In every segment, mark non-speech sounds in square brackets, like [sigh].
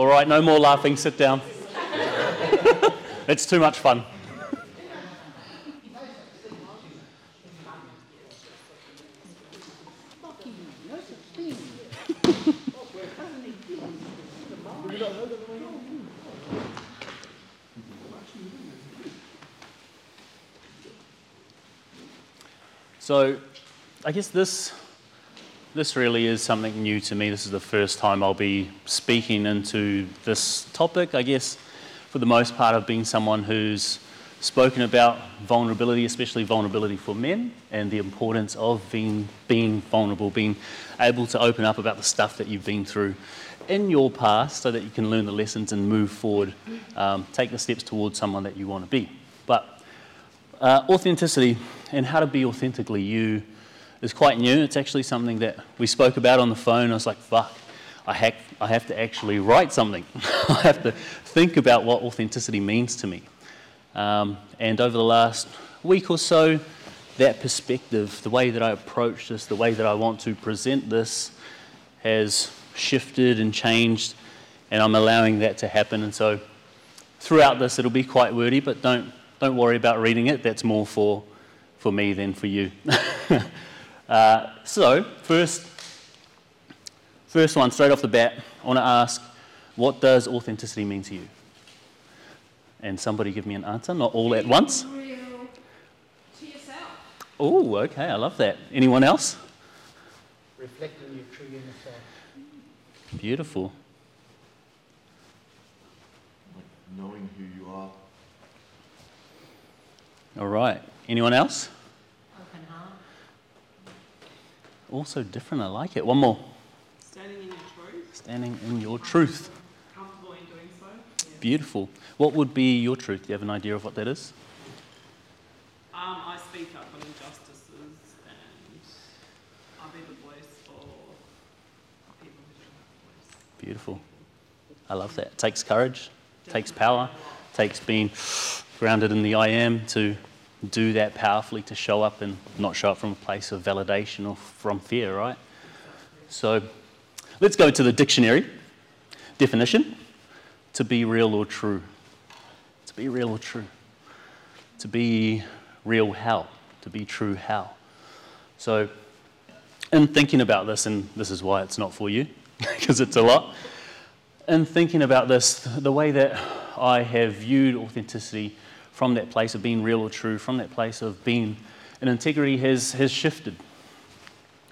All right, no more laughing. Sit down. it's too much fun. So, I guess this this really is something new to me. This is the first time I'll be speaking into this topic. I guess for the most part, I've been someone who's spoken about vulnerability, especially vulnerability for men, and the importance of being, being vulnerable, being able to open up about the stuff that you've been through in your past so that you can learn the lessons and move forward, um, take the steps towards someone that you want to be. But uh, authenticity and how to be authentically you is quite new. It's actually something that we spoke about on the phone. I was like, fuck, I, I have to actually write something. [laughs] I have to think about what authenticity means to me. Um, and over the last week or so, that perspective, the way that I approach this, the way that I want to present this, has shifted and changed, and I'm allowing that to happen. And so, throughout this, it'll be quite wordy, but don't don't worry about reading it. That's more for for me than for you. [laughs] Uh, so, first, first one, straight off the bat, I want to ask, what does authenticity mean to you? And somebody give me an answer, not all at once. Oh, okay, I love that. Anyone else? Reflecting your true inner self. Beautiful. Like knowing who you are. All right. Anyone else? Open heart. Also different. I like it. One more. Standing in your truth, Standing in your truth. comfortable in doing so. Yeah. Beautiful. What would be your truth? Do you have an idea of what that is? Um, I speak up on injustices and I be the voice for people who don't have a voice. Beautiful. I love that. It takes courage, takes power, takes being grounded in the I am to do that powerfully, to show up and not show up from a place of validation or from fear, right? So let's go to the dictionary definition to be real or true. To be real or true. To be real how? To be true how? So, in thinking about this, and this is why it's not for you, [laughs] because it's a lot in thinking about this, the way that I have viewed authenticity from that place of being real or true, from that place of being an integrity, has, has shifted.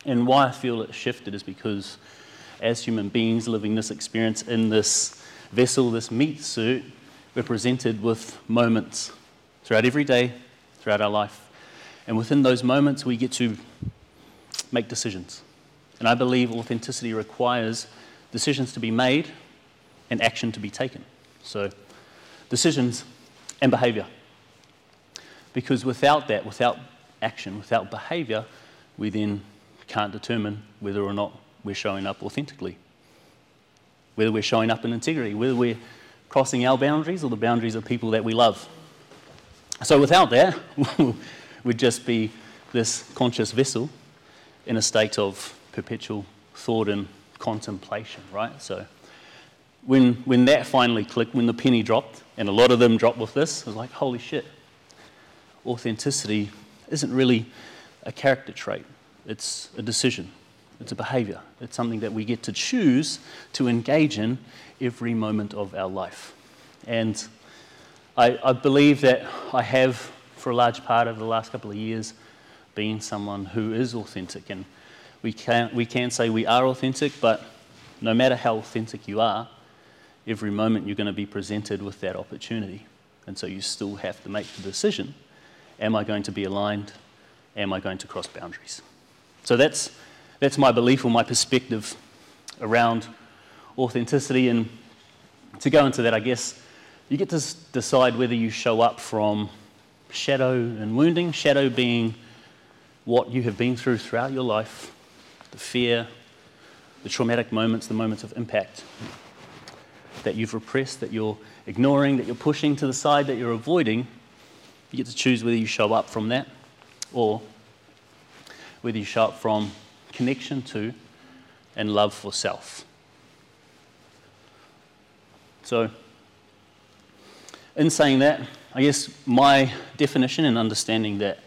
And why I feel it shifted is because as human beings living this experience in this vessel, this meat suit, we're presented with moments throughout every day, throughout our life. And within those moments, we get to make decisions. And I believe authenticity requires decisions to be made and action to be taken. So, decisions and behavior. Because without that, without action, without behavior, we then can't determine whether or not we're showing up authentically, whether we're showing up in integrity, whether we're crossing our boundaries or the boundaries of people that we love. So, without that, [laughs] we'd just be this conscious vessel in a state of perpetual thought and contemplation, right? So, when, when that finally clicked, when the penny dropped, and a lot of them dropped with this, I was like, holy shit. Authenticity isn't really a character trait, it's a decision, it's a behavior, it's something that we get to choose to engage in every moment of our life. And I, I believe that I have, for a large part over the last couple of years, been someone who is authentic. And we can, we can say we are authentic, but no matter how authentic you are, every moment you're going to be presented with that opportunity. And so you still have to make the decision am I going to be aligned? Am I going to cross boundaries? So that's, that's my belief or my perspective around authenticity. And to go into that, I guess you get to decide whether you show up from shadow and wounding, shadow being what you have been through throughout your life, the fear, the traumatic moments, the moments of impact that you've repressed, that you're ignoring, that you're pushing to the side, that you're avoiding, you get to choose whether you show up from that or whether you show up from connection to and love for self. So, in saying that, I guess my definition and understanding that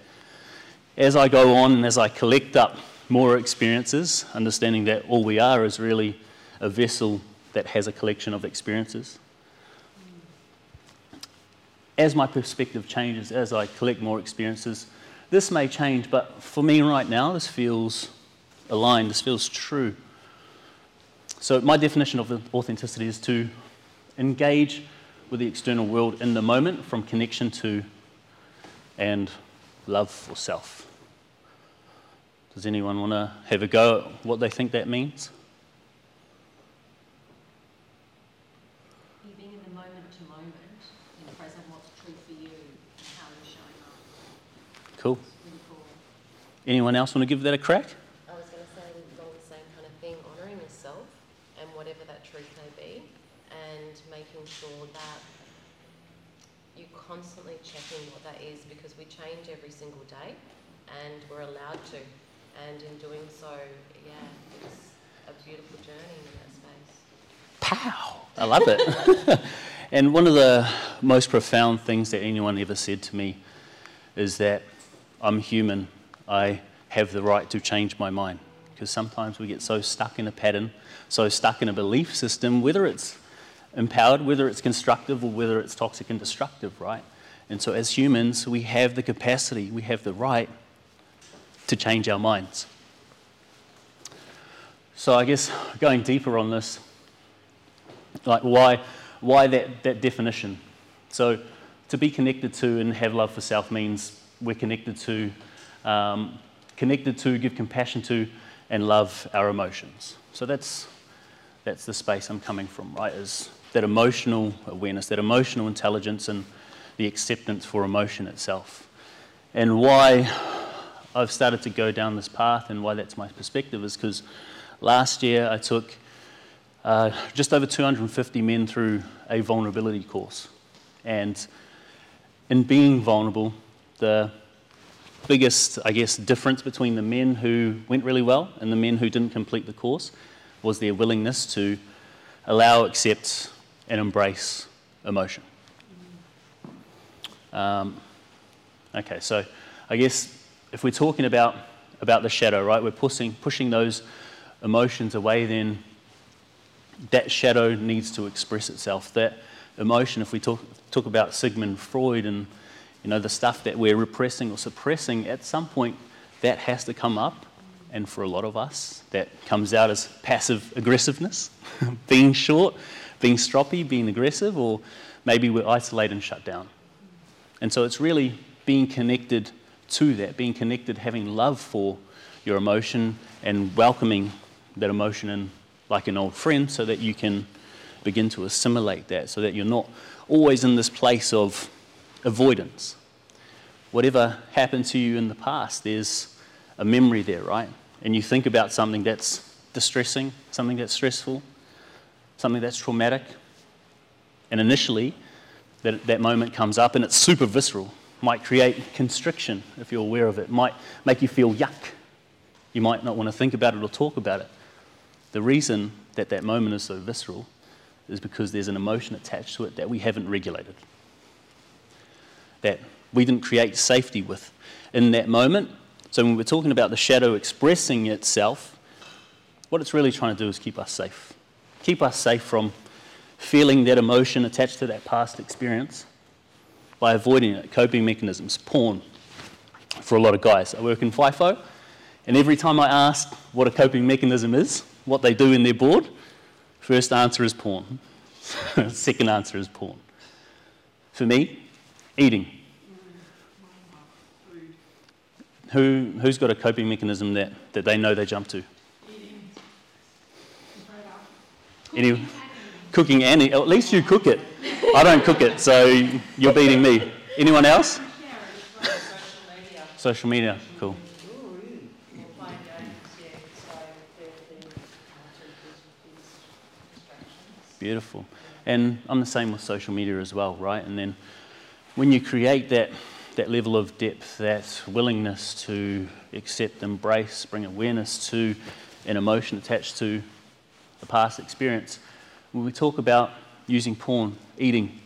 as I go on and as I collect up more experiences, understanding that all we are is really a vessel that has a collection of experiences. As my perspective changes, as I collect more experiences, this may change, but for me right now, this feels aligned, this feels true. So, my definition of authenticity is to engage with the external world in the moment from connection to and love for self. Does anyone want to have a go at what they think that means? You being in the moment to moment, in present, what's true for you, and how you're showing up. Cool. It's really cool. Anyone else want to give that a crack? I was going to say along the same kind of thing, honouring yourself and whatever that truth may be, and making sure that you're constantly checking what that is because we change every single day and we're allowed to. And in doing so, yeah, it's a beautiful journey in that space. Pow! I love it. [laughs] and one of the most profound things that anyone ever said to me is that I'm human. I have the right to change my mind. Because sometimes we get so stuck in a pattern, so stuck in a belief system, whether it's empowered, whether it's constructive, or whether it's toxic and destructive, right? And so as humans, we have the capacity, we have the right to change our minds. So I guess going deeper on this, like why, why that, that definition? So to be connected to and have love for self means we're connected to, um, connected to, give compassion to, and love our emotions. So that's, that's the space I'm coming from, right? Is that emotional awareness, that emotional intelligence, and the acceptance for emotion itself. And why I've started to go down this path and why that's my perspective is because last year I took uh, just over 250 men through a vulnerability course. And in being vulnerable, the biggest, I guess, difference between the men who went really well and the men who didn't complete the course was their willingness to allow, accept, and embrace emotion. Um, okay, so I guess if we're talking about, about the shadow, right, we're pushing, pushing those emotions away, then that shadow needs to express itself. That emotion, if we talk, talk about Sigmund Freud and you know, the stuff that we're repressing or suppressing, at some point that has to come up. And for a lot of us, that comes out as passive aggressiveness, [laughs] being short, being stroppy, being aggressive, or maybe we're isolated and shut down. And so it's really being connected to that, being connected, having love for your emotion and welcoming that emotion in like an old friend so that you can begin to assimilate that, so that you're not always in this place of avoidance. Whatever happened to you in the past, there's a memory there, right? And you think about something that's distressing, something that's stressful, something that's traumatic. And initially, that, that moment comes up and it's super visceral. Might create constriction if you're aware of it, might make you feel yuck. You might not want to think about it or talk about it. The reason that that moment is so visceral is because there's an emotion attached to it that we haven't regulated, that we didn't create safety with in that moment. So when we're talking about the shadow expressing itself, what it's really trying to do is keep us safe. Keep us safe from feeling that emotion attached to that past experience by avoiding it. Coping mechanisms, porn, for a lot of guys. I work in FIFO, and every time I ask what a coping mechanism is, what they do in their board, first answer is porn. [laughs] Second answer is porn. For me, eating. Who, who's got a coping mechanism that, that they know they jump to? Any, cooking and at least you cook it. I don't cook it, so you're beating me. Anyone else? social media. Social media, cool. Beautiful. And I'm the same with social media as well, right? And then when you create that, that level of depth, that willingness to accept, embrace, bring awareness to an emotion attached to a past experience, when we talk about using porn, eating,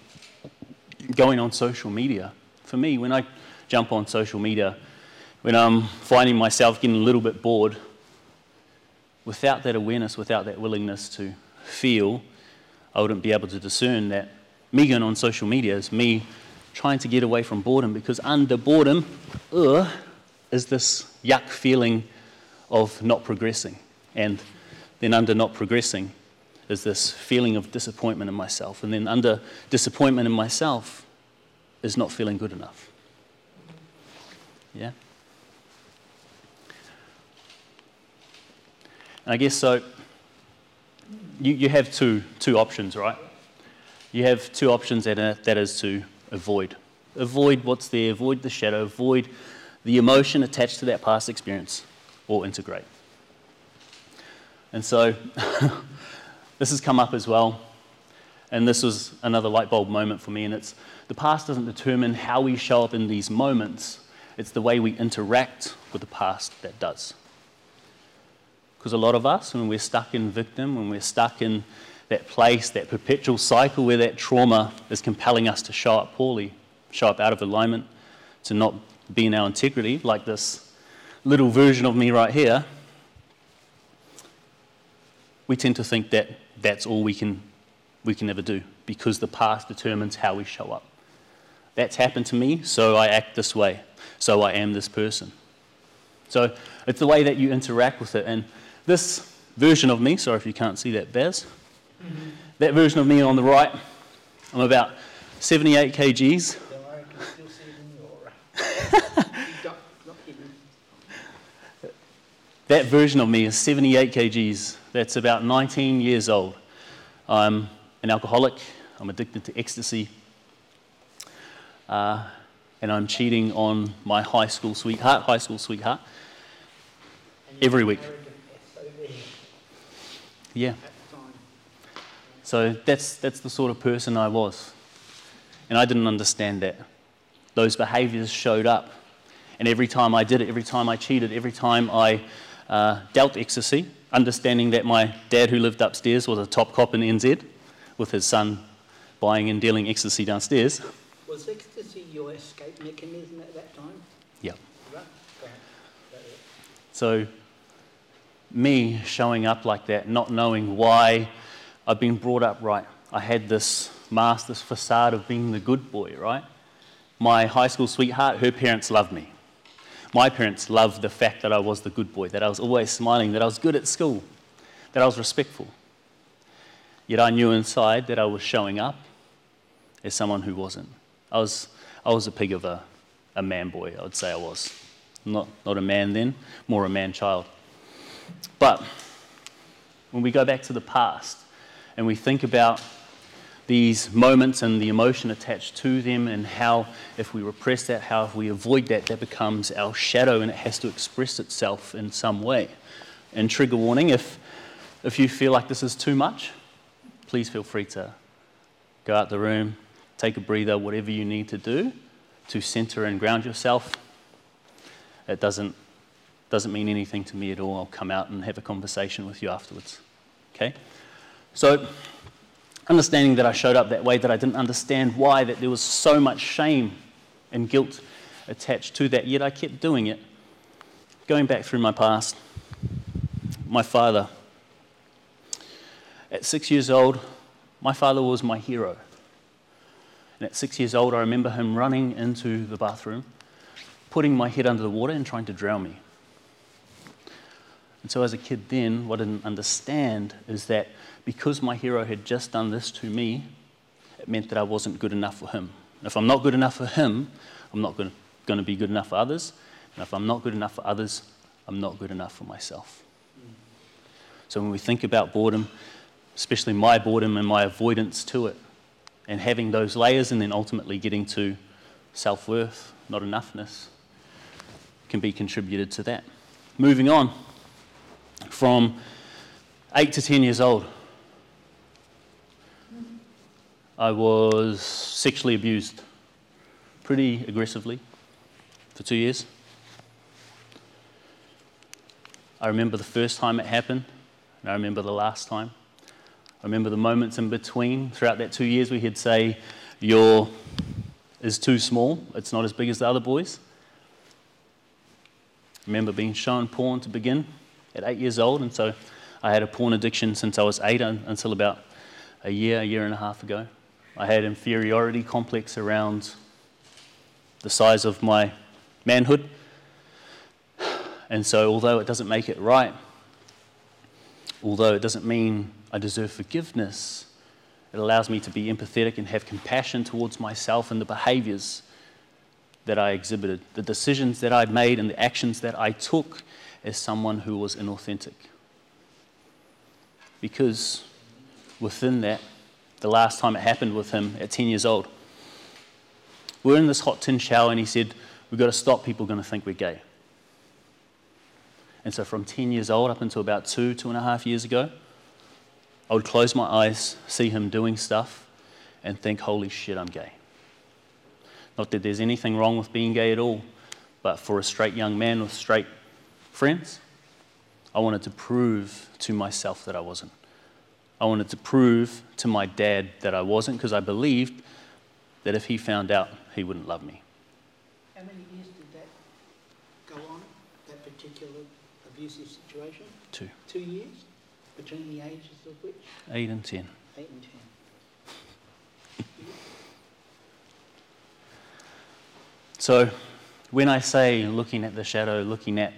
going on social media. For me, when I jump on social media, when I'm finding myself getting a little bit bored, without that awareness, without that willingness to feel, I wouldn't be able to discern that me going on social media is me trying to get away from boredom because under boredom, ugh, is this yuck feeling of not progressing. And then under not progressing is this feeling of disappointment in myself. And then under disappointment in myself is not feeling good enough. Yeah? And I guess so, you, you have two, two options, right? You have two options, that, are, that is to avoid. Avoid what's there, avoid the shadow, avoid the emotion attached to that past experience, or integrate. And so, [laughs] this has come up as well, and this was another light bulb moment for me. And it's the past doesn't determine how we show up in these moments, it's the way we interact with the past that does. Because a lot of us, when we're stuck in victim, when we're stuck in that place, that perpetual cycle where that trauma is compelling us to show up poorly, show up out of alignment, to not be in our integrity, like this little version of me right here, we tend to think that that's all we can, we can ever do because the past determines how we show up. That's happened to me, so I act this way, so I am this person. So it's the way that you interact with it. And this version of me, sorry if you can't see that, Baz, mm-hmm. that version of me on the right, I'm about 78 kgs. [laughs] that version of me is 78 kgs. That's about 19 years old. I'm an alcoholic. I'm addicted to ecstasy. Uh, and I'm cheating on my high school sweetheart, high school sweetheart, every week. Yeah. So that's, that's the sort of person I was. And I didn't understand that. Those behaviors showed up. And every time I did it, every time I cheated, every time I uh, dealt ecstasy, understanding that my dad, who lived upstairs, was a top cop in NZ with his son buying and dealing ecstasy downstairs. Was ecstasy your escape mechanism at that time? Yeah. So, me showing up like that, not knowing why I've been brought up right. I had this mask, this facade of being the good boy, right? My high school sweetheart, her parents loved me. My parents loved the fact that I was the good boy, that I was always smiling, that I was good at school, that I was respectful. Yet I knew inside that I was showing up as someone who wasn't. I was, I was a pig of a, a man boy, I would say I was. Not, not a man then, more a man child. But when we go back to the past and we think about these moments and the emotion attached to them, and how, if we repress that, how, if we avoid that, that becomes our shadow and it has to express itself in some way. And trigger warning if, if you feel like this is too much, please feel free to go out the room, take a breather, whatever you need to do to center and ground yourself. It doesn't, doesn't mean anything to me at all. I'll come out and have a conversation with you afterwards. Okay? So, understanding that I showed up that way, that I didn't understand why, that there was so much shame and guilt attached to that, yet I kept doing it. Going back through my past, my father, at six years old, my father was my hero. And at six years old, I remember him running into the bathroom, putting my head under the water and trying to drown me. And so, as a kid, then, what I didn't understand is that because my hero had just done this to me, it meant that I wasn't good enough for him. If I'm not good enough for him, I'm not going to be good enough for others. And if I'm not good enough for others, I'm not good enough for myself. So when we think about boredom, especially my boredom and my avoidance to it, and having those layers and then ultimately getting to self worth, not enoughness, can be contributed to that. Moving on from 8 to 10 years old, I was sexually abused pretty aggressively for two years. I remember the first time it happened, and I remember the last time. I remember the moments in between throughout that two years where he'd say, Your is too small, it's not as big as the other boys. I remember being shown porn to begin at eight years old, and so I had a porn addiction since I was eight until about a year, a year and a half ago. I had an inferiority complex around the size of my manhood. And so, although it doesn't make it right, although it doesn't mean I deserve forgiveness, it allows me to be empathetic and have compassion towards myself and the behaviors that I exhibited, the decisions that I made, and the actions that I took as someone who was inauthentic. Because within that, the last time it happened with him at 10 years old, we we're in this hot tin shower, and he said, We've got to stop people going to think we're gay. And so, from 10 years old up until about two, two and a half years ago, I would close my eyes, see him doing stuff, and think, Holy shit, I'm gay. Not that there's anything wrong with being gay at all, but for a straight young man with straight friends, I wanted to prove to myself that I wasn't. I wanted to prove to my dad that I wasn't because I believed that if he found out, he wouldn't love me. How many years did that go on, that particular abusive situation? Two. Two years? Between the ages of which? Eight and ten. Eight and ten. So, when I say looking at the shadow, looking at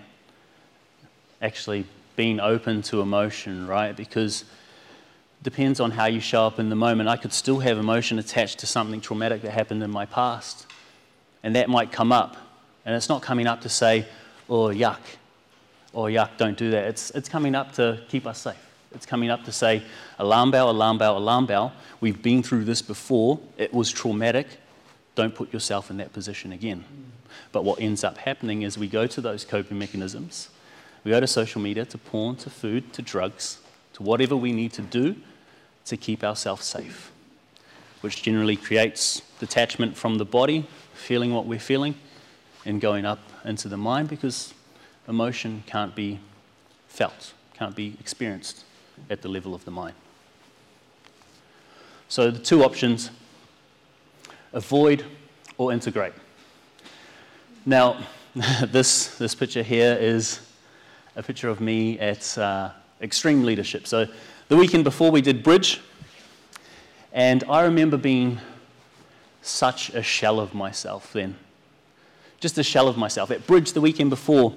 actually being open to emotion, right? Because depends on how you show up in the moment. I could still have emotion attached to something traumatic that happened in my past, and that might come up. And it's not coming up to say, oh, yuck, oh, yuck, don't do that. It's, it's coming up to keep us safe. It's coming up to say, alarm bell, alarm bell, alarm bell. We've been through this before. It was traumatic. Don't put yourself in that position again. But what ends up happening is we go to those coping mechanisms. We go to social media, to porn, to food, to drugs, to whatever we need to do to keep ourselves safe, which generally creates detachment from the body, feeling what we're feeling, and going up into the mind because emotion can't be felt, can't be experienced at the level of the mind. So the two options avoid or integrate. Now, [laughs] this, this picture here is a picture of me at uh, Extreme Leadership. So the weekend before we did Bridge, and I remember being such a shell of myself then. Just a shell of myself. At Bridge the weekend before,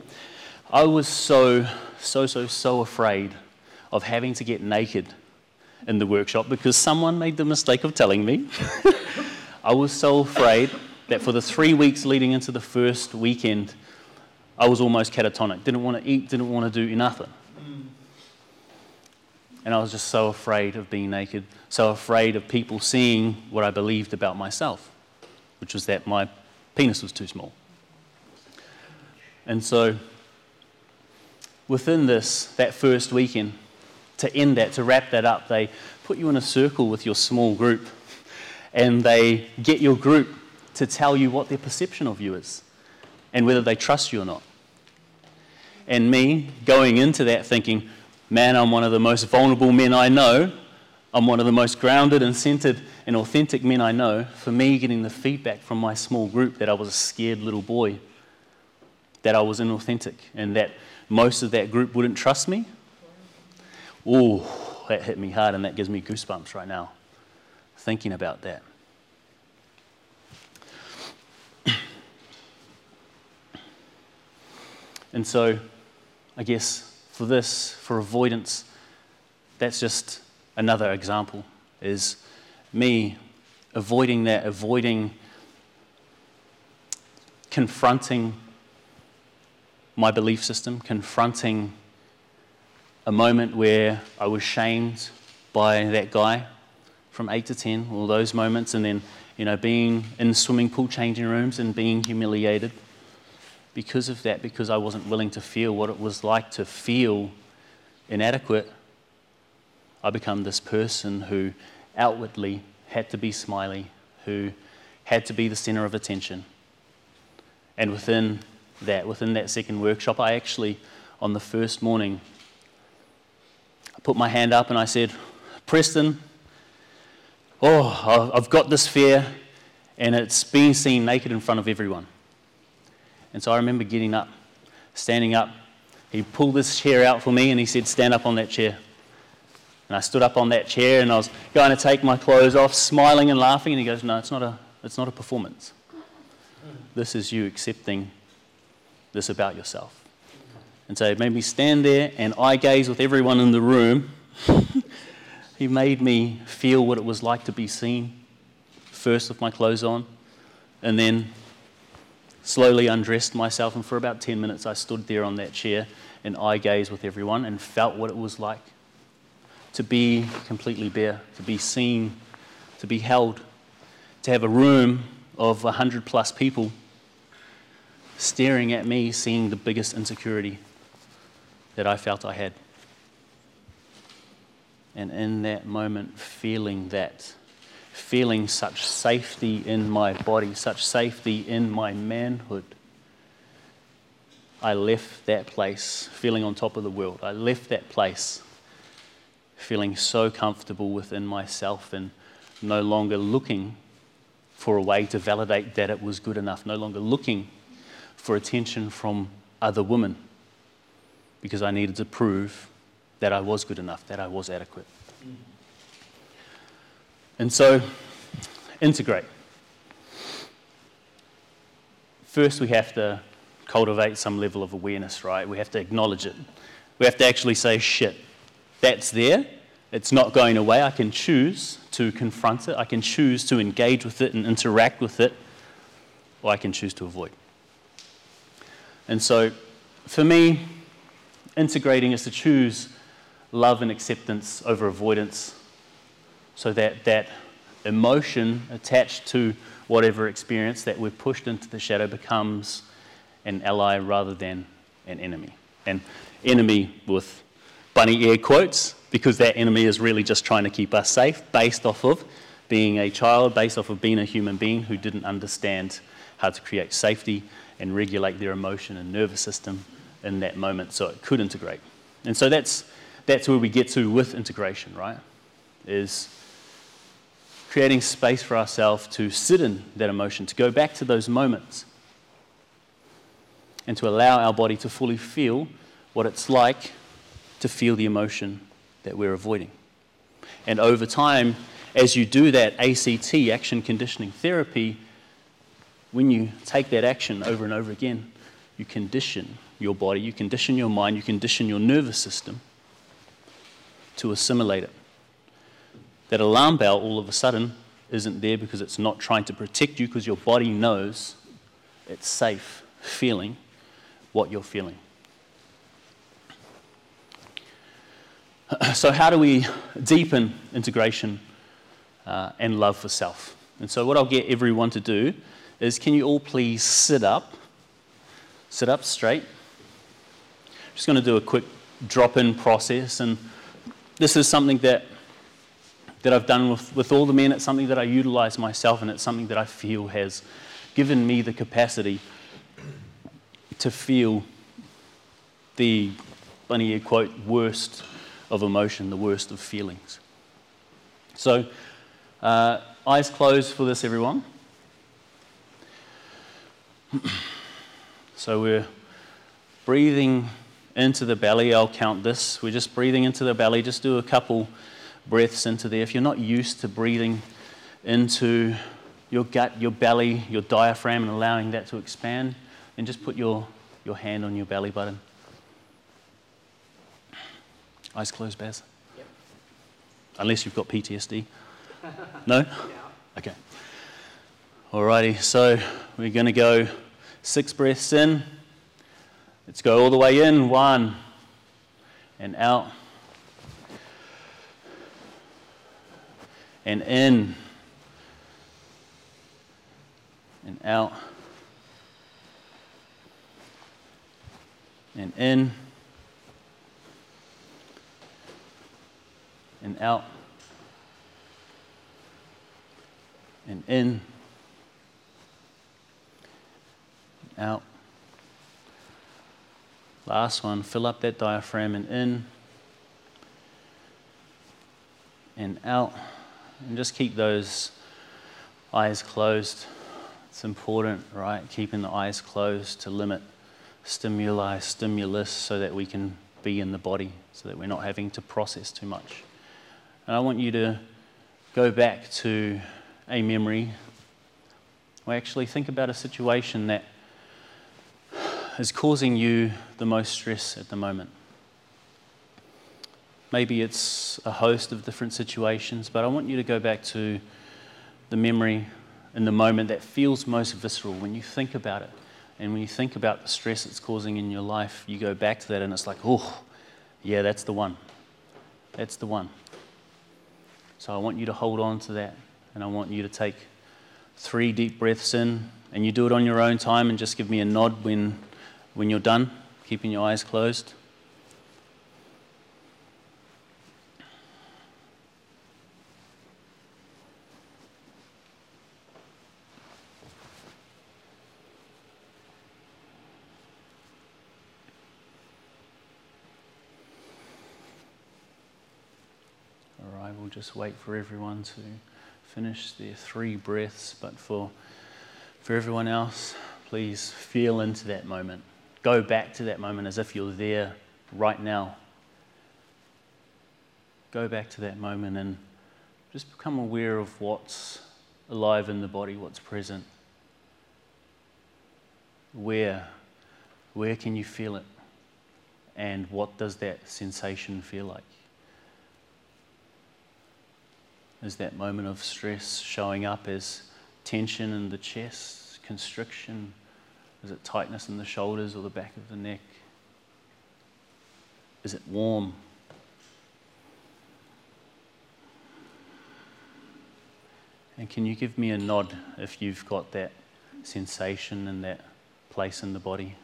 I was so, so, so, so afraid of having to get naked in the workshop because someone made the mistake of telling me. [laughs] I was so afraid that for the three weeks leading into the first weekend, I was almost catatonic. Didn't want to eat, didn't want to do nothing. Mm. And I was just so afraid of being naked, so afraid of people seeing what I believed about myself, which was that my penis was too small. And so, within this, that first weekend, to end that, to wrap that up, they put you in a circle with your small group and they get your group to tell you what their perception of you is and whether they trust you or not. And me going into that thinking, man, I'm one of the most vulnerable men I know. I'm one of the most grounded and centered and authentic men I know. For me, getting the feedback from my small group that I was a scared little boy, that I was inauthentic, and that most of that group wouldn't trust me. Ooh, that hit me hard, and that gives me goosebumps right now thinking about that. [clears throat] And so, I guess for this, for avoidance, that's just another example, is me avoiding that, avoiding confronting my belief system, confronting a moment where I was shamed by that guy from 8 to 10, all those moments, and then, you know, being in swimming pool changing rooms and being humiliated because of that, because I wasn't willing to feel what it was like to feel inadequate, I become this person who outwardly had to be smiley, who had to be the center of attention. And within that, within that second workshop, I actually, on the first morning, I put my hand up and I said, Preston, oh, I've got this fear, and it's being seen naked in front of everyone. And so I remember getting up, standing up. He pulled this chair out for me and he said, Stand up on that chair. And I stood up on that chair and I was going to take my clothes off, smiling and laughing. And he goes, No, it's not a, it's not a performance. This is you accepting this about yourself. And so it made me stand there and eye gaze with everyone in the room. [laughs] he made me feel what it was like to be seen, first with my clothes on, and then slowly undressed myself. And for about 10 minutes, I stood there on that chair and eye gaze with everyone and felt what it was like to be completely bare, to be seen, to be held, to have a room of 100 plus people staring at me, seeing the biggest insecurity that I felt I had. And in that moment, feeling that, feeling such safety in my body, such safety in my manhood, I left that place feeling on top of the world. I left that place feeling so comfortable within myself and no longer looking for a way to validate that it was good enough, no longer looking for attention from other women because I needed to prove that I was good enough, that I was adequate. And so, integrate. First, we have to cultivate some level of awareness, right? We have to acknowledge it. We have to actually say, shit, that's there. It's not going away. I can choose to confront it. I can choose to engage with it and interact with it, or I can choose to avoid. And so, for me, integrating is to choose love and acceptance over avoidance so that that emotion attached to whatever experience that we're pushed into the shadow becomes an ally rather than an enemy. And enemy with bunny air quotes, because that enemy is really just trying to keep us safe based off of being a child, based off of being a human being who didn't understand how to create safety and regulate their emotion and nervous system in that moment so it could integrate. And so that's, that's where we get to with integration, right? Is creating space for ourselves to sit in that emotion, to go back to those moments, and to allow our body to fully feel what it's like to feel the emotion that we're avoiding. And over time, as you do that ACT, action conditioning therapy, when you take that action over and over again, you condition your body, you condition your mind, you condition your nervous system to assimilate it. That alarm bell all of a sudden isn't there because it's not trying to protect you because your body knows it's safe feeling what you're feeling. So, how do we deepen integration uh, and love for self? And so, what I'll get everyone to do is can you all please sit up? Sit up straight. Just going to do a quick drop in process. And this is something that, that I've done with, with all the men. It's something that I utilize myself, and it's something that I feel has given me the capacity to feel the, bunny ear quote, worst of emotion, the worst of feelings. So, uh, eyes closed for this, everyone. so, we're breathing into the belly. I'll count this. We're just breathing into the belly. Just do a couple breaths into there. If you're not used to breathing into your gut, your belly, your diaphragm, and allowing that to expand, then just put your, your hand on your belly button. Eyes closed, Baz? Yep. Unless you've got PTSD. [laughs] no? Okay. Alrighty, so we're going to go six breaths in. Let's go all the way in. One. And out. And in. And out. And in. And out. And in. and Out. Last one, fill up that diaphragm and in and out. And just keep those eyes closed. It's important, right? Keeping the eyes closed to limit stimuli, stimulus, so that we can be in the body, so that we're not having to process too much. And I want you to go back to a memory. Or actually think about a situation that is causing you the most stress at the moment. Maybe it's a host of different situations, but I want you to go back to the memory in the moment that feels most visceral when you think about it. And when you think about the stress it's causing in your life, you go back to that and it's like, oh, yeah, that's the one. That's the one. So I want you to hold on to that. And I want you to take three deep breaths in. And you do it on your own time and just give me a nod when, when you're done, keeping your eyes closed. All right, we'll just wait for everyone to finish their three breaths, but for, for everyone else, please feel into that moment. Go back to that moment as if you're there right now. Go back to that moment and just become aware of what's alive in the body, what's present. Where, where can you feel it? And what does that sensation feel like? Is that moment of stress showing up as tension in the chest, constriction? Is it tightness in the shoulders or the back of the neck? Is it warm? And can you give me a nod if you've got that sensation in that place in the body?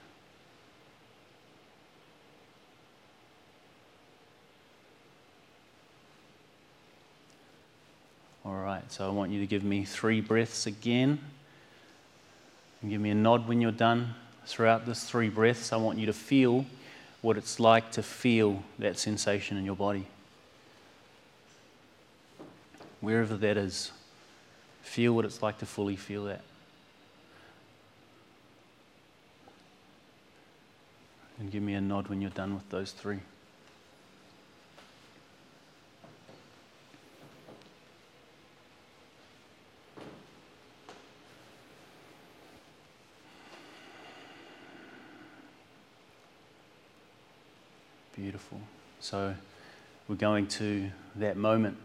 All right, so I want you to give me three breaths again. And give me a nod when you're done. Throughout this three breaths, I want you to feel what it's like to feel that sensation in your body. Wherever that is, feel what it's like to fully feel that. And give me a nod when you're done with those three. Beautiful. So we're going to that moment,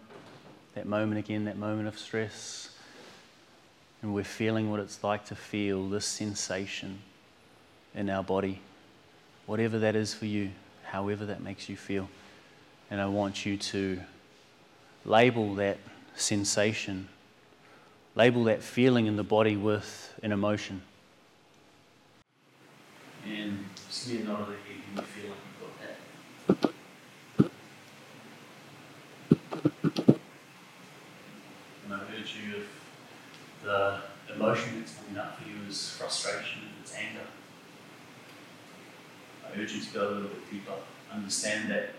that moment again, that moment of stress. And we're feeling what it's like to feel this sensation in our body, whatever that is for you, however that makes you feel. And I want you to label that sensation, label that feeling in the body with an emotion. And of the head when you feel like you've got that. And I heard you if the emotion that's coming up for you is frustration, if it's anger. I urge you to go a little bit deeper. Understand that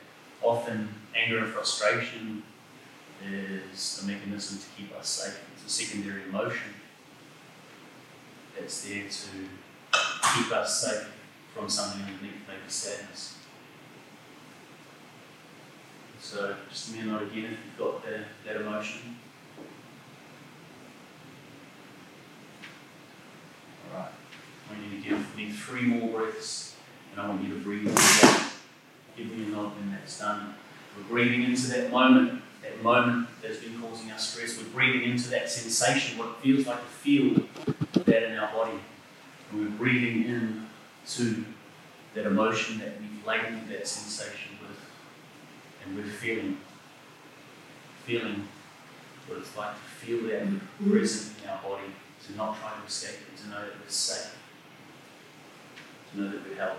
often anger and frustration is a mechanism to keep us safe. It's a secondary emotion that's there to keep us safe from something underneath, maybe sadness. So just a nod again if you've got the, that emotion. Alright. I want you to give me three more breaths and I want you to breathe that. Give me a nod when that's done. We're breathing into that moment, that moment that's been causing us stress. We're breathing into that sensation, what it feels like to feel that in our body. And we're breathing in to that emotion that we've labeled that sensation with. And we're feeling, feeling what it's like to feel that present in our body, to not try to escape it, to know that we're safe, to know that we're held.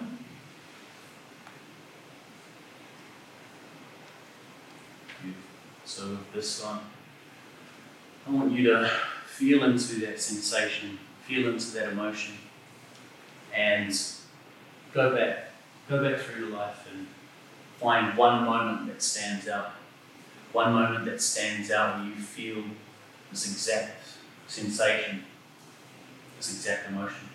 So this one, I want you to feel into that sensation, feel into that emotion, and go back, go back through your life and find one moment that stands out. one moment that stands out where you feel this exact sensation, this exact emotion.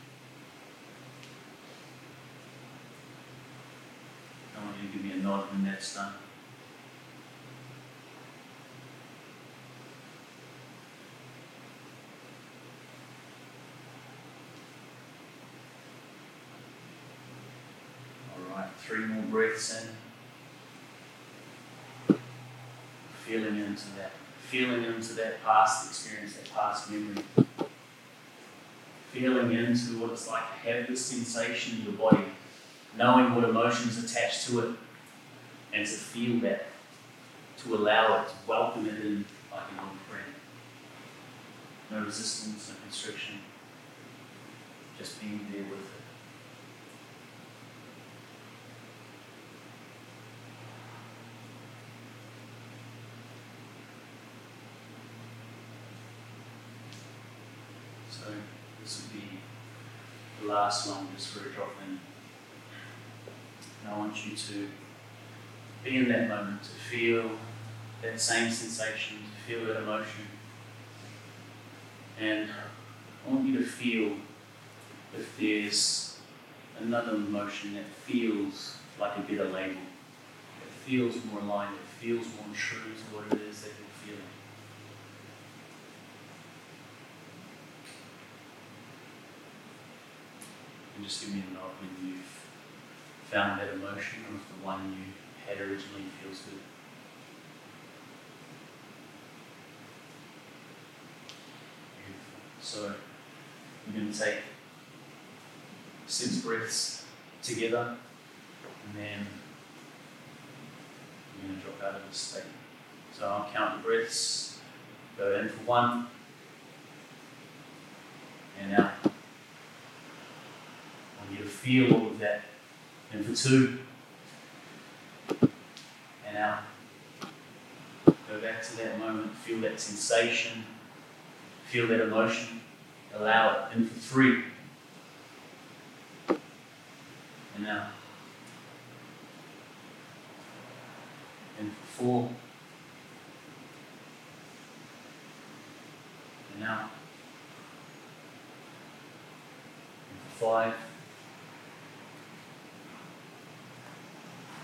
I want you to give me a nod when that's done. Three more breaths in. Feeling into that, feeling into that past experience, that past memory. Feeling into what it's like to have this sensation in your body, knowing what emotions attached to it, and to feel that, to allow it, to welcome it in like an old friend. No resistance, no constriction, just being there with it. So this would be the last one just for a drop in. And I want you to be in that moment, to feel that same sensation, to feel that emotion. And I want you to feel if there's another emotion that feels like a better label, that feels more aligned, that feels more true to what it is that you're feeling. Just give me a nod when you've found that emotion or if the one you had originally feels good. So we're going to take six breaths together and then we're going to drop out of this state. So I'll count the breaths, go in for one and out. I want you to feel all of that. And for two and out. Go back to that moment, feel that sensation, feel that emotion, allow it. And for three and out. And for four and out. And for five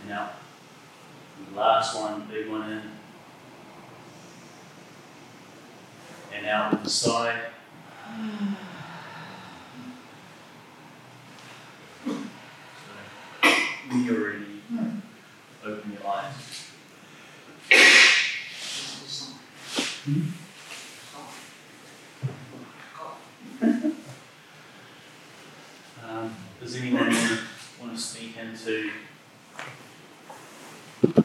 the last one, big one in. And out to the side. So, when you're ready, open your eyes. Um, does anyone want to speak into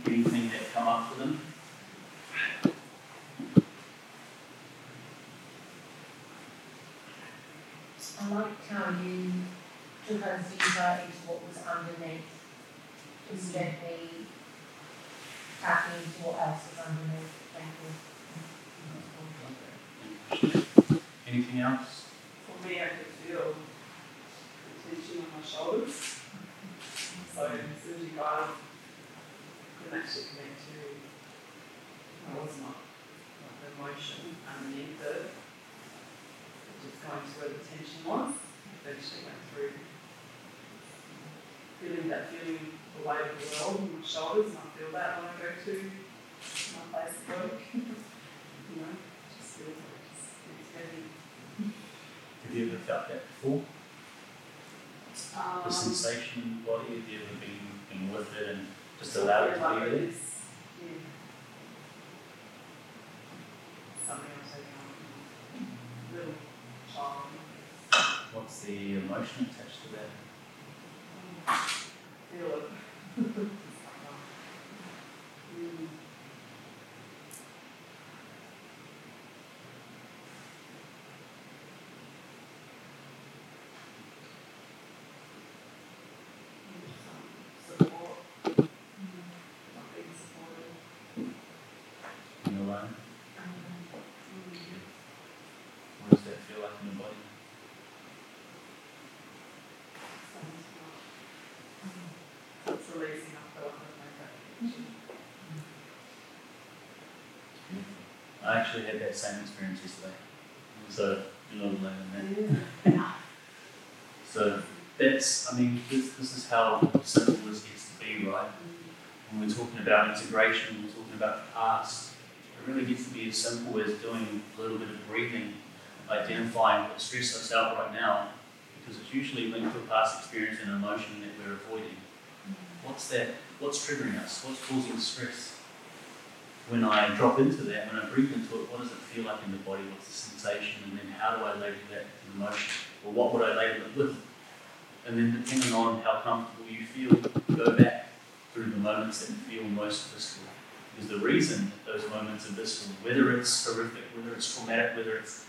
anything that come up for them? I liked how you took us deeper into what was underneath, just gently tapping into what else is underneath. Thank For me, I could feel the tension on my shoulders. So as soon as you got up, I could actually connect to, I was not, like the emotion underneath it. Just going to where the tension was, eventually went through. Feeling that feeling, the weight of the world on my shoulders, and I feel that when I go to my place of work. [laughs] You know, just feels like it's, it's heavy. Have you ever felt that before? Um, The sensation in the body, have you ever been, been with it and just allowed it to be there? Yeah. Something I'm taking on little child. What's the emotion attached to that? Feel it. Mm. [laughs] Support. Not being supported. When you're alone? Mm. What does that feel like in your body? It's releasing up I actually had that same experience yesterday. So, you're not alone in that. [laughs] So, that's, I mean, this, this is how simple this gets to be, right? When we're talking about integration, we're talking about the past, it really gets to be as simple as doing a little bit of breathing, identifying what stress us out right now, because it's usually linked to a past experience and emotion that we're avoiding. Mm. What's that? What's triggering us? What's causing stress? When I drop into that, when I breathe into it, what does it feel like in the body? What's the sensation? And then how do I label that emotion? Or what would I label it with? And then depending on how comfortable you feel, go back through the moments that feel most visceral. Because the reason that those moments are visceral, whether it's horrific, whether it's traumatic, whether it's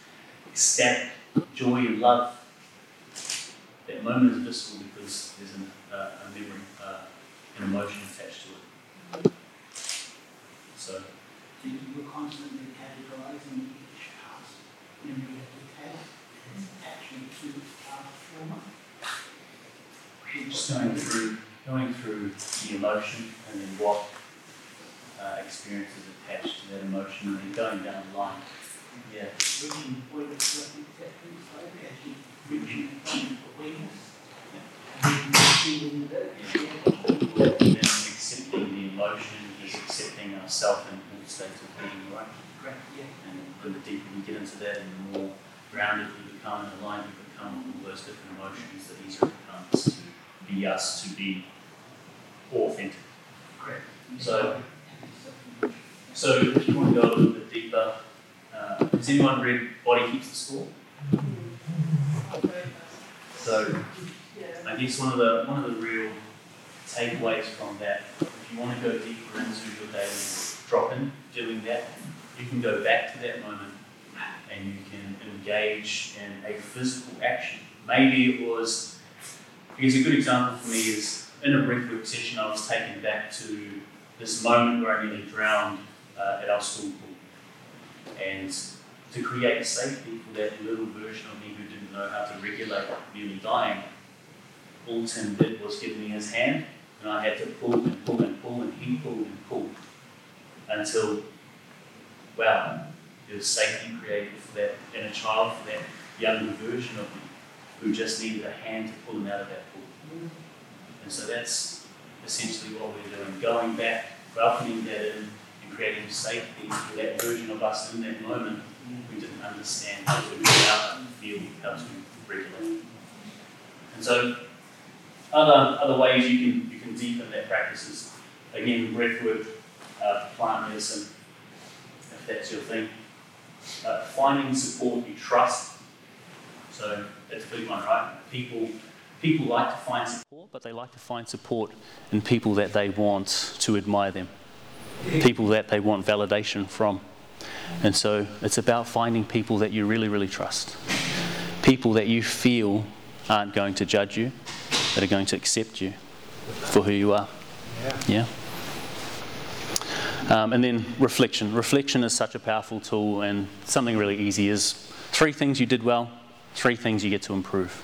ecstatic, joy and love, that moment is visceral because there's an, uh, a memory, uh, an emotion attached to it. So, you were constantly categorising each memory that you had as attachment to past trauma. just going through, going through the emotion and then what uh, experience is attached to that emotion and then going down the line. Yeah. Reaching the point of self-acceptance, like actually reaching the point of awareness. And then feeling the And then accepting the emotion accepting ourselves in all states of being, right? Great, yeah. And the deeper you get into that and the more grounded you become and aligned you become with all those different emotions, the easier it becomes to be us, to be authentic. Great. So- So if you want to go a little bit deeper, uh, has anyone read Body Keeps the Score? So. I guess one of the one of the real takeaways from that, if you want to go deeper into your daily drop in doing that, you can go back to that moment and you can engage in a physical action. Maybe it was because a good example for me is in a breathwork session I was taken back to this moment where I nearly drowned uh, at our school pool. And to create safety for that little version of me who didn't know how to regulate nearly dying, all Tim did was give me his hand, and I had to pull and pull and pull, and he pulled and pulled until, well, there was safety created for that inner child, for that younger version of me who just needed a hand to pull him out of that pool. And so that's essentially what we're doing, going back, welcoming that in, and creating safety for that version of us in that moment who didn't understand how to reach out and feel, how to regulate. And so other, other ways you can, you can deepen that practice is, again, breathwork, uh, plant medicine, if that's your thing. Uh, finding support you trust. So that's a big one, right? People, people like to find support, but they like to find support in people that they want to admire them, people that they want validation from. And so it's about finding people that you really, really trust, people that you feel aren't going to judge you, that are going to accept you for who you are. Yeah. Um, and then reflection. Reflection is such a powerful tool, and something really easy is three things you did well, three things you get to improve.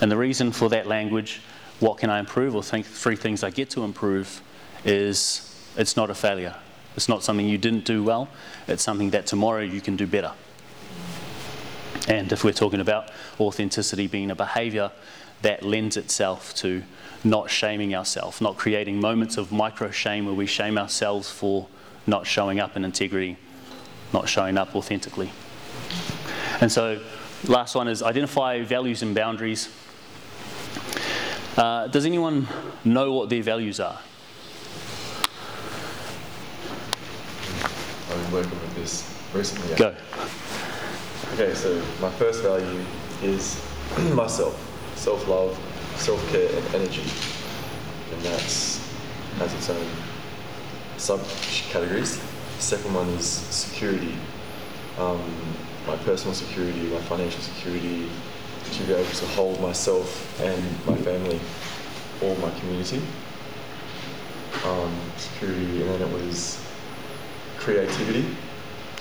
And the reason for that language, what can I improve, or think three things I get to improve, is it's not a failure. It's not something you didn't do well, it's something that tomorrow you can do better. And if we're talking about authenticity being a behavior, that lends itself to not shaming ourselves, not creating moments of micro shame where we shame ourselves for not showing up in integrity, not showing up authentically. And so, last one is identify values and boundaries. Uh, does anyone know what their values are? I've been working with this recently. Go. Okay, so my first value is [clears throat] myself, self-love, self-care, and energy, and that's has its own subcategories. Second one is security, um, my personal security, my financial security, to be able to hold myself and my family or my community. Um, security, and then it was creativity,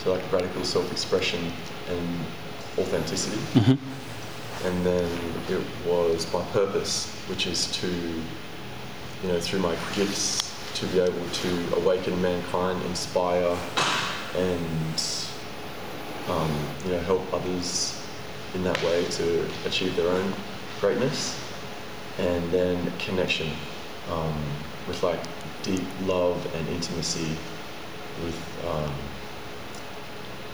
so like radical self-expression and authenticity. Mhm. And then it was my purpose, which is to, you know, through my gifts, to be able to awaken mankind, inspire, and um, you know help others in that way to achieve their own greatness, and then connection um, with like deep love and intimacy with um,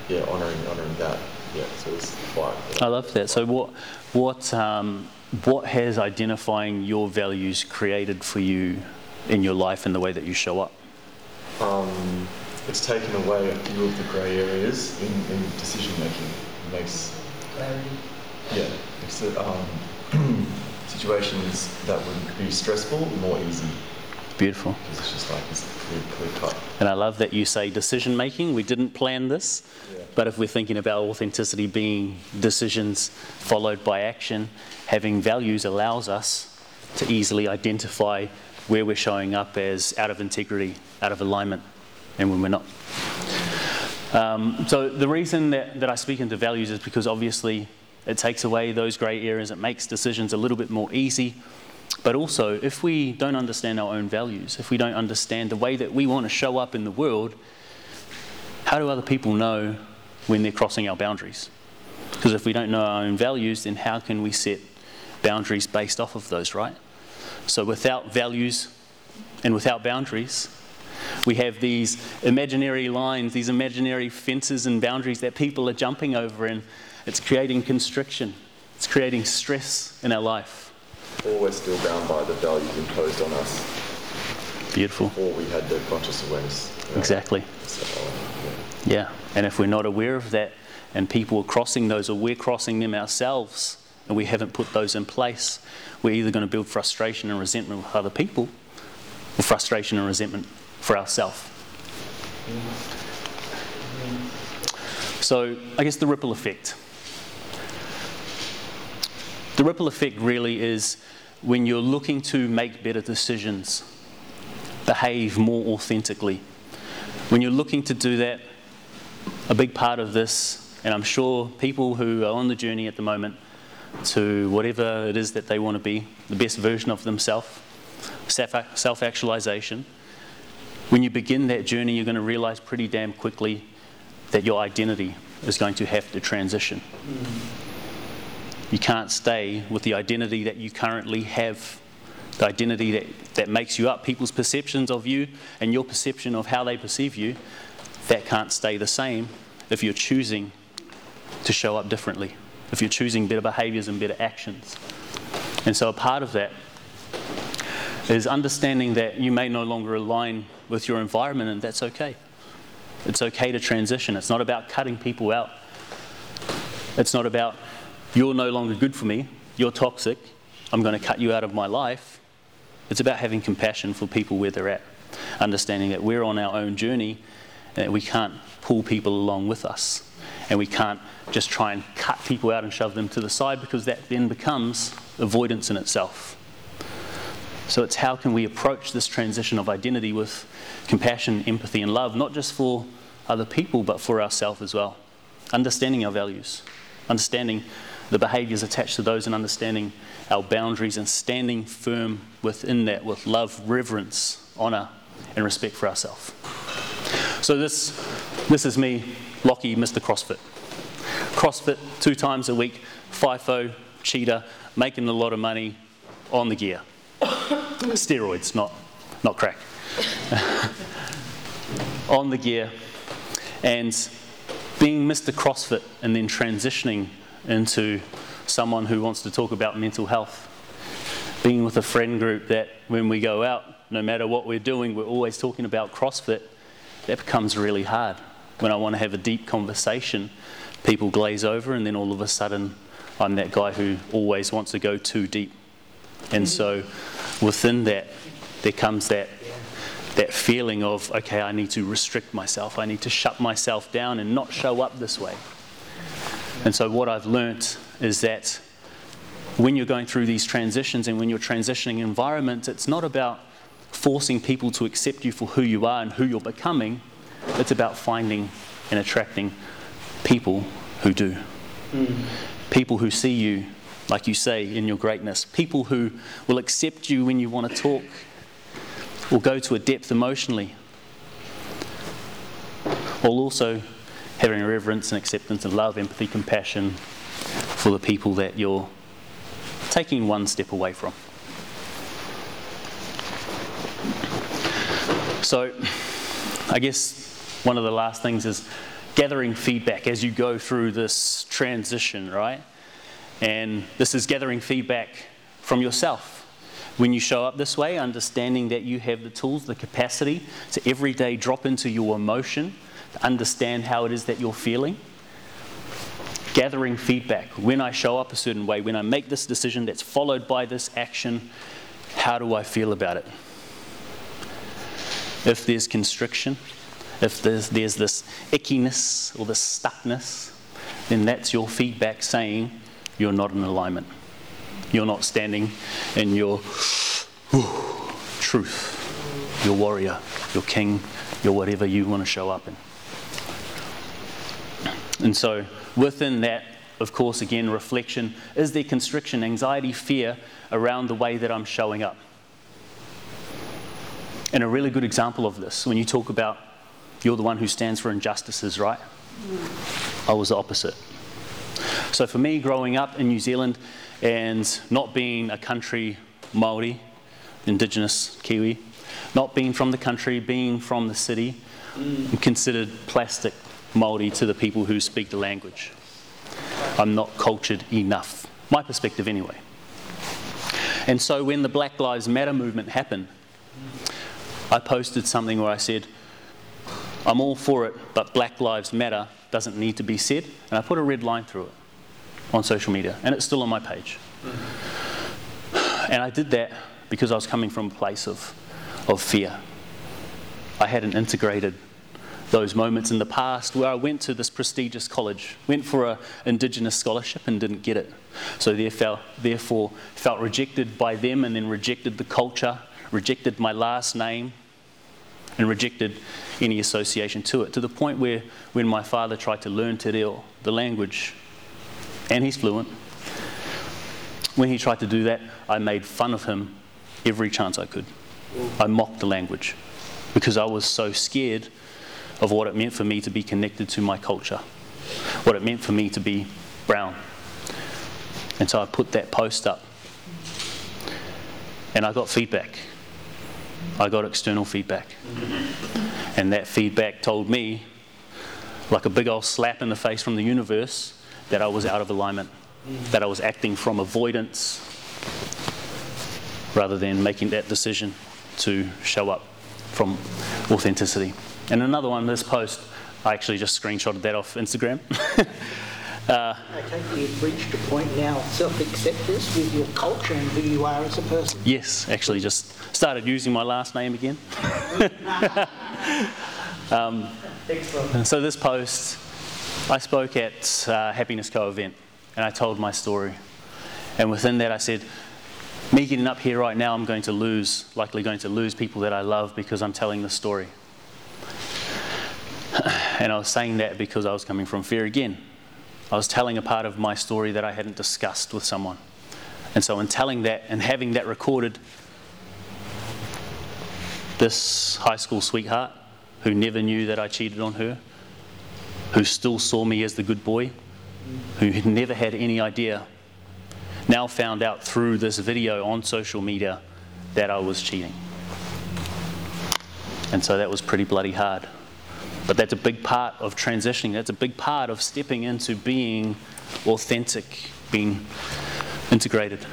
yeah honoring honoring that yeah so it's five. I love that. So, what, what, um, what has identifying your values created for you in your life and the way that you show up? um, it's taken away a few of the grey areas in, in decision making. It makes Clarity. yeah makes it, um, [clears throat] situations that would be stressful more easy Beautiful. because it's just like it's clear, clear cut. And I love that you say decision making. We didn't plan this, Yeah. but if we're thinking about authenticity being decisions followed by action, having values allows us to easily identify where we're showing up as out of integrity, out of alignment, and when we're not. Um, so the reason that, that I speak into values is because obviously it takes away those grey areas, it makes decisions a little bit more easy. But also, if we don't understand our own values, if we don't understand the way that we want to show up in the world, how do other people know when they're crossing our boundaries? Because if we don't know our own values, then how can we set boundaries based off of those, right? So without values and without boundaries, we have these imaginary lines, these imaginary fences and boundaries that people are jumping over, and it's creating constriction, it's creating stress in our life. Or we're still bound by the values imposed on us Beautiful. before we had the conscious awareness. Exactly. So, yeah. Yeah. And if we're not aware of that and people are crossing those or we're crossing them ourselves and we haven't put those in place, we're either going to build frustration and resentment with other people or frustration and resentment for ourselves. So, I guess the ripple effect. The ripple effect really is when you're looking to make better decisions, behave more authentically. When you're looking to do that, a big part of this, and I'm sure people who are on the journey at the moment to whatever it is that they want to be, the best version of themselves, self actualization, when you begin that journey, you're going to realize pretty damn quickly that your identity is going to have to transition. Mm-hmm. You can't stay with the identity that you currently have, the identity that, that makes you up, people's perceptions of you and your perception of how they perceive you. That can't stay the same if you're choosing to show up differently, if you're choosing better behaviors and better actions. And so, a part of that is understanding that you may no longer align with your environment, and that's okay. It's okay to transition. It's not about cutting people out. It's not about you're no longer good for me, you're toxic, I'm going to cut you out of my life. It's about having compassion for people where they're at, understanding that we're on our own journey and that we can't pull people along with us. And we can't just try and cut people out and shove them to the side because that then becomes avoidance in itself. So it's how can we approach this transition of identity with compassion, empathy, and love, not just for other people, but for ourselves as well. Understanding our values, understanding the behaviors attached to those, and understanding our boundaries and standing firm within that with love, reverence, honor, and respect for ourselves. So this, this is me, Lockie, Mr. CrossFit. CrossFit two times a week, FIFO, cheater, making a lot of money on the gear. [coughs] Steroids, not, not crack. [laughs] on the gear. And being Mr. CrossFit and then transitioning into someone who wants to talk about mental health. Being with a friend group that when we go out, no matter what we're doing, we're always talking about CrossFit, that becomes really hard. When I want to have a deep conversation, people glaze over, and then all of a sudden, I'm that guy who always wants to go too deep. And so within that, there comes that that feeling of, okay, I need to restrict myself, I need to shut myself down and not show up this way. And so, what I've learnt is that when you're going through these transitions and when you're transitioning environments, it's not about forcing people to accept you for who you are and who you're becoming, it's about finding and attracting people who do. People who see you, like you say, in your greatness. People who will accept you when you want to talk will go to a depth emotionally. while also having reverence and acceptance and love, empathy, compassion for the people that you're taking one step away from. So, I guess one of the last things is gathering feedback as you go through this transition, right? And this is gathering feedback from yourself. When you show up this way, understanding that you have the tools, the capacity to every day drop into your emotion, understand how it is that you're feeling. Gathering feedback. When I show up a certain way, when I make this decision that's followed by this action, how do I feel about it? If there's constriction, if there's, there's this ickiness or this stuckness, then that's your feedback saying you're not in alignment. You're not standing in your truth, your warrior, your king, your whatever you want to show up in. And so, within that, of course, again, reflection is there constriction, anxiety, fear around the way that I'm showing up? And a really good example of this, when you talk about you're the one who stands for injustices, right? I was the opposite. So for me, growing up in New Zealand and not being a country Maori, Indigenous Kiwi, not being from the country, being from the city, I'm considered plastic Maori to the people who speak the language. I'm not cultured enough, my perspective anyway. And so when the Black Lives Matter movement happened, I posted something where I said, I'm all for it, but Black Lives Matter doesn't need to be said. And I put a red line through it on social media, and it's still on my page. And I did that because I was coming from a place of, of fear. I hadn't integrated those moments in the past where I went to this prestigious college, went for an Indigenous scholarship and didn't get it. So therefore felt rejected by them and then rejected the culture, rejected my last name, and rejected any association to it, to the point where when my father tried to learn Te Reo, the language, and he's fluent, when he tried to do that, I made fun of him every chance I could. I mocked the language because I was so scared of what it meant for me to be connected to my culture, what it meant for me to be brown. And so I put that post up. And I got feedback. I got external feedback. And that feedback told me, like a big old slap in the face from the universe, that I was out of alignment, that I was acting from avoidance rather than making that decision to show up from authenticity. And another one, this post, I actually just screenshotted that off Instagram. I take it you've reached a point now of self-acceptance with your culture and who you are as a person. yes, actually just started using my last name again. [laughs] Excellent. And so this post, I spoke at uh, Happiness Co event and I told my story. And within that, I said, me getting up here right now, I'm going to lose, likely going to lose people that I love because I'm telling the story. [sighs] And I was saying that because I was coming from fear again. I was telling a part of my story that I hadn't discussed with someone. And so, in telling that and having that recorded, this high school sweetheart who never knew that I cheated on her, who still saw me as the good boy, who had never had any idea, now found out through this video on social media that I was cheating. And so that was pretty bloody hard. But that's a big part of transitioning. That's a big part of stepping into being authentic, being integrated,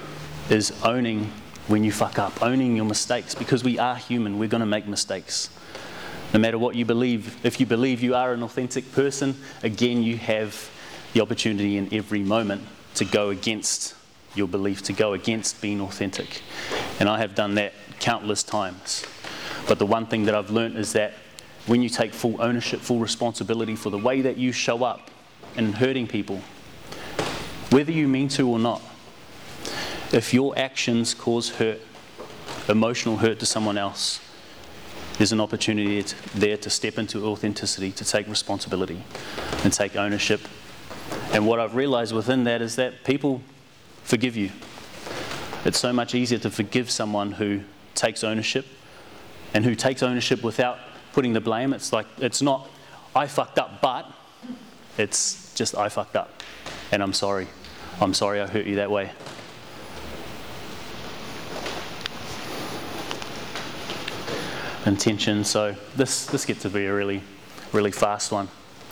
is owning when you fuck up, owning your mistakes, because we are human, we're going to make mistakes. No matter what you believe, if you believe you are an authentic person, again, you have the opportunity in every moment to go against your belief, to go against being authentic. And I have done that countless times. But the one thing that I've learned is that when you take full ownership, full responsibility for the way that you show up and hurting people, whether you mean to or not, if your actions cause hurt, emotional hurt to someone else, there's an opportunity there to step into authenticity, to take responsibility and take ownership. And what I've realized within that is that people forgive you. It's so much easier to forgive someone who takes ownership and who takes ownership without putting the blame. It's like, it's not, I fucked up, but it's just I fucked up and I'm sorry. I'm sorry I hurt you that way. Intention. So this this gets to be a really really fast one,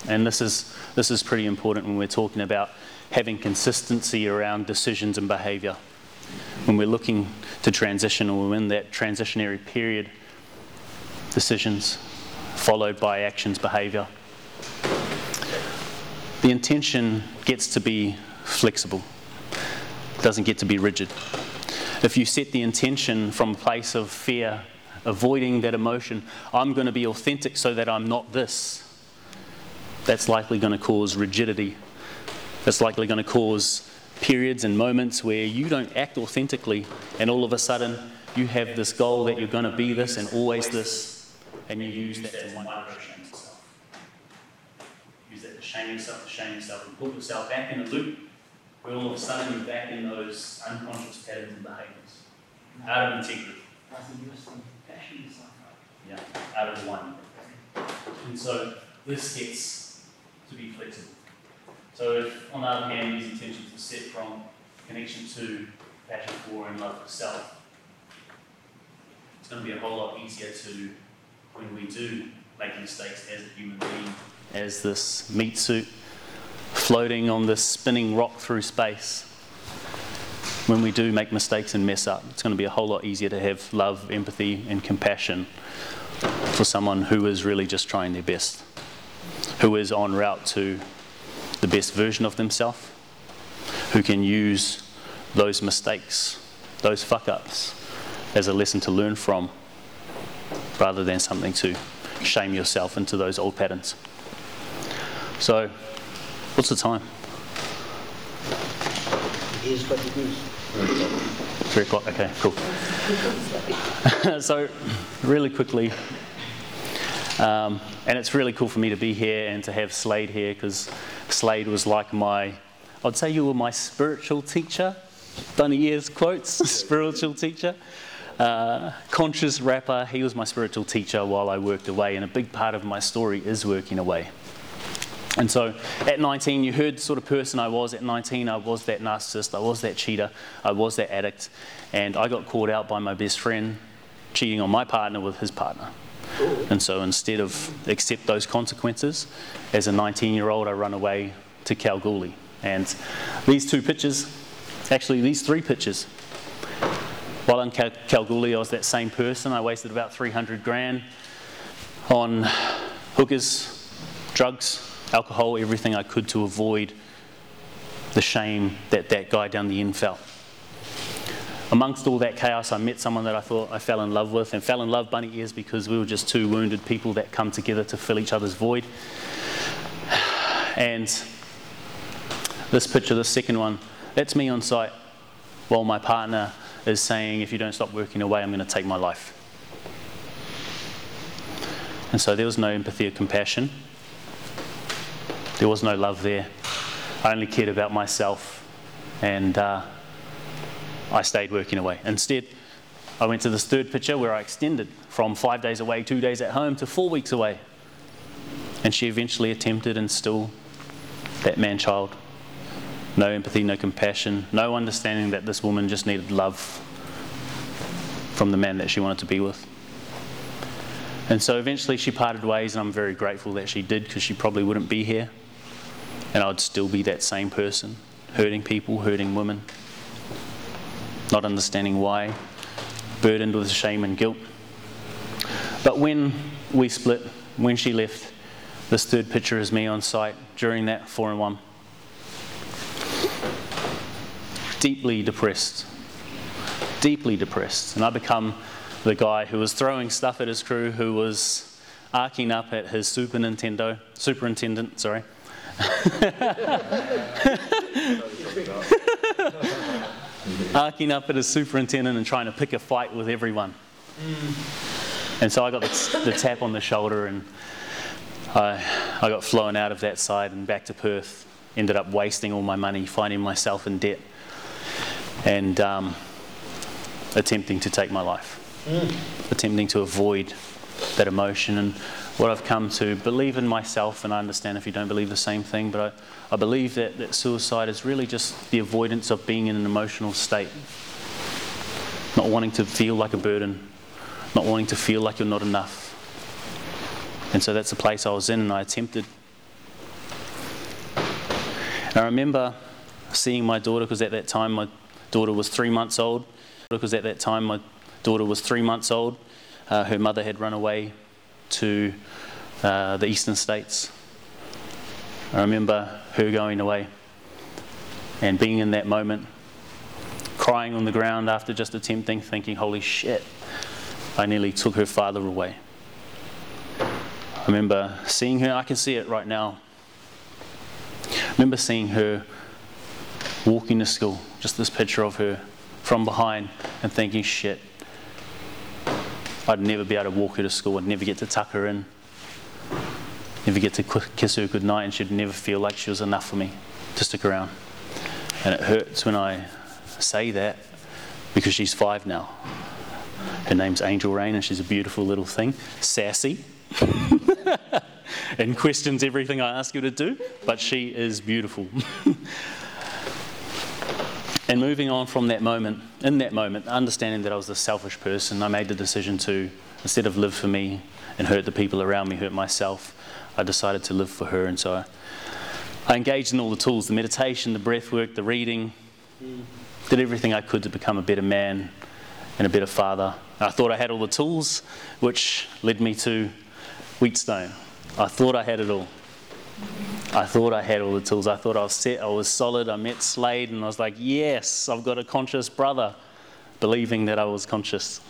and this is this is pretty important when we're talking about having consistency around decisions and behaviour. When we're looking to transition or we're in that transitionary period, decisions followed by actions, behaviour. The intention gets to be flexible, it doesn't get to be rigid. If you set the intention from a place of fear, avoiding that emotion, I'm going to be authentic so that I'm not this, that's likely going to cause rigidity. That's likely going to cause periods and moments where you don't act authentically, and all of a sudden you have this goal that you're going to be this and always this, and you use that to micro shame yourself. Use that to shame yourself, to shame yourself, and put yourself back in a loop where all of a sudden you're back in those unconscious patterns and behaviors. Out of integrity. Doesn't use them, fashion yourself up. Yeah, out of alignment. And so this gets to be flexible. So if, on the other hand, these intentions are set from connection to, passion for, and love for self, it's going to be a whole lot easier to, when we do make mistakes as a human being, as this meat suit floating on this spinning rock through space. When we do make mistakes and mess up, it's going to be a whole lot easier to have love, empathy, and compassion for someone who is really just trying their best, who is en route to the best version of themselves, who can use those mistakes, those fuck ups, as a lesson to learn from rather than something to shame yourself into those old patterns. So, what's the time? Here's what it is. Three o'clock, okay, cool. [laughs] so, really quickly, um, and it's really cool for me to be here and to have Slade here because Slade was like my, I'd say you were my spiritual teacher. Bunny ears quotes, [laughs] spiritual teacher. Uh, conscious rapper, he was my spiritual teacher while I worked away, and a big part of my story is working away. And so at 19, you heard the sort of person I was. At 19, I was that narcissist, I was that cheater, I was that addict, and I got caught out by my best friend cheating on my partner with his partner. And so instead of accept those consequences, as a 19 year old, I run away to Kalgoorlie. And these two pictures, actually, these three pictures, while in Kal- Kalgoorlie, I was that same person. I wasted about 300 grand on hookers, drugs, alcohol, everything I could to avoid the shame that that guy down the end felt. Amongst all that chaos, I met someone that I thought I fell in love with, and fell in love bunny ears because we were just two wounded people that come together to fill each other's void. And this picture, the second one, that's me on site while my partner is saying, If you don't stop working away, I'm going to take my life. And so there was no empathy or compassion. There was no love there. I only cared about myself, and uh, I stayed working away. Instead, I went to this third picture where I extended from five days away, two days at home, to four weeks away. And she eventually attempted, and still, that man child. No empathy, no compassion, no understanding that this woman just needed love from the man that she wanted to be with. And so eventually she parted ways, and I'm very grateful that she did because she probably wouldn't be here. And I'd still be that same person, hurting people, hurting women, not understanding why, burdened with shame and guilt. But when we split, when she left, this third picture is me on site during that 4 and 1. Deeply depressed. Deeply depressed. And I become the guy who was throwing stuff at his crew, who was arcing up at his Super Nintendo, superintendent, sorry. [laughs] arcing up at his superintendent and trying to pick a fight with everyone. And so I got the, the tap on the shoulder and I, I got flown out of that side and back to Perth. Ended up wasting all my money, finding myself in debt, and um, attempting to take my life, attempting to avoid that emotion. And what I've come to believe in myself, and I understand if you don't believe the same thing, but I, I believe that, that suicide is really just the avoidance of being in an emotional state. Not wanting to feel like a burden, not wanting to feel like you're not enough. And so that's the place I was in, and I attempted. And I remember seeing my daughter, because at that time my daughter was three months old. Because at that time my daughter was three months old. Uh, her mother had run away to uh, the eastern states. I remember her going away and being in that moment, crying on the ground after just attempting, thinking, holy shit, I nearly took her father away. I remember seeing her, I can see it right now. I remember seeing her walking to school, just this picture of her from behind, and thinking, shit, I'd never be able to walk her to school, I'd never get to tuck her in, never get to kiss her goodnight, and she'd never feel like she was enough for me to stick around. And it hurts when I say that because she's five now. Her name's Angel Rain, and she's a beautiful little thing, sassy. [laughs] and questions everything I ask her to do, but she is beautiful. [laughs] and moving on from that moment, in that moment, understanding that I was a selfish person, I made the decision to, instead of live for me and hurt the people around me, hurt myself, I decided to live for her. And so I, I engaged in all the tools the meditation, the breath work, the reading, did everything I could to become a better man and a better father. I thought I had all the tools, which led me to Wheatstone. I thought I had it all. I thought I had all the tools. I thought I was set, I was solid. I met Slade and I was like, yes, I've got a conscious brother, believing that I was conscious.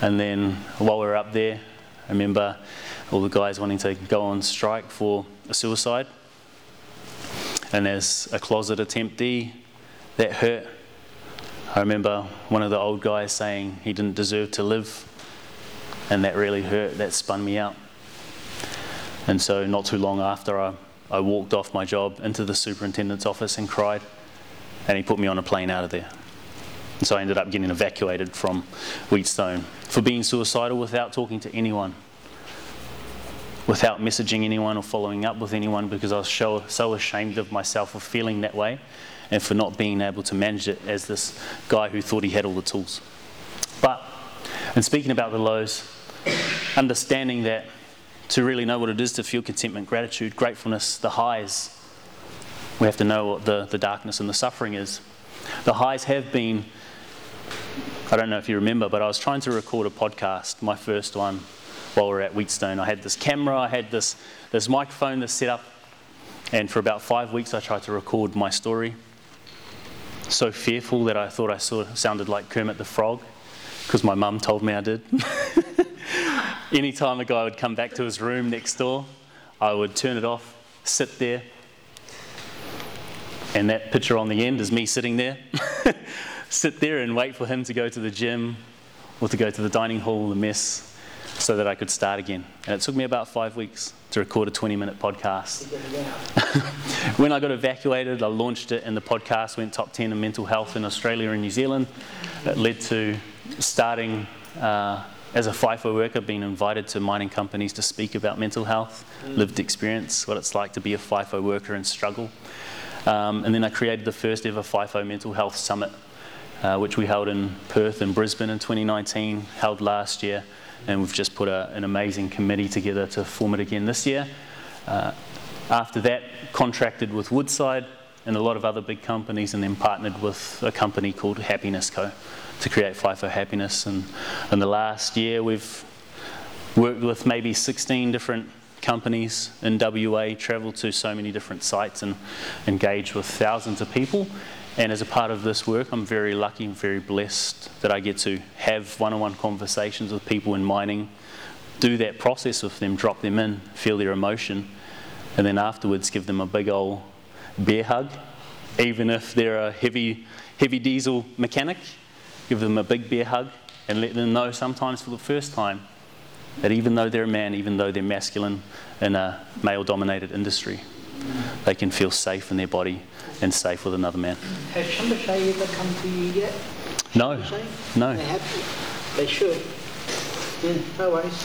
And then while we were up there, I remember all the guys wanting to go on strike for a suicide. And as a closet attemptee, that hurt. I remember one of the old guys saying he didn't deserve to live and that really hurt. That spun me out. And so, not too long after, I, I walked off my job into the superintendent's office and cried, and he put me on a plane out of there. And so, I ended up getting evacuated from Wheatstone for being suicidal without talking to anyone, without messaging anyone or following up with anyone because I was so, so ashamed of myself for feeling that way and for not being able to manage it as this guy who thought he had all the tools. But, and speaking about the lows, understanding that to really know what it is to feel contentment, gratitude, gratefulness, the highs, we have to know what the, the darkness and the suffering is. The highs have been, I don't know if you remember, but I was trying to record a podcast, my first one, while we were at Wheatstone. I had this camera, I had this, this microphone that's set up, and for about five weeks I tried to record my story. So fearful that I thought I saw, sounded like Kermit the Frog, because my mum told me I did. [laughs] Anytime a guy would come back to his room next door, I would turn it off, sit there, and that picture on the end is me sitting there. [laughs] sit there and wait for him to go to the gym or to go to the dining hall, the mess, so that I could start again. And it took me about five weeks to record a 20 minute podcast. [laughs] when I got evacuated, I launched it, and the podcast went top 10 in mental health in Australia and New Zealand. It led to starting. Uh, as a FIFO worker, been invited to mining companies to speak about mental health, mm. lived experience, what it's like to be a FIFO worker and struggle. Um, and then I created the first ever FIFO Mental Health Summit, uh, which we held in Perth and Brisbane in 2019, held last year, and we've just put a, an amazing committee together to form it again this year. Uh, after that, contracted with Woodside and a lot of other big companies, and then partnered with a company called Happiness Co to create FIFO Happiness. And in the last year, we've worked with maybe 16 different companies in WA, travelled to so many different sites and engaged with thousands of people. And as a part of this work, I'm very lucky and very blessed that I get to have one on one conversations with people in mining, do that process with them, drop them in, feel their emotion, and then afterwards give them a big old bear hug, even if they're a heavy, heavy diesel mechanic give them a big bear hug, and let them know sometimes for the first time that even though they're a man, even though they're masculine in a male dominated industry, they can feel safe in their body and safe with another man. Has Schlumberger ever come to you yet? No, no. They have. They should. Yeah, no worries.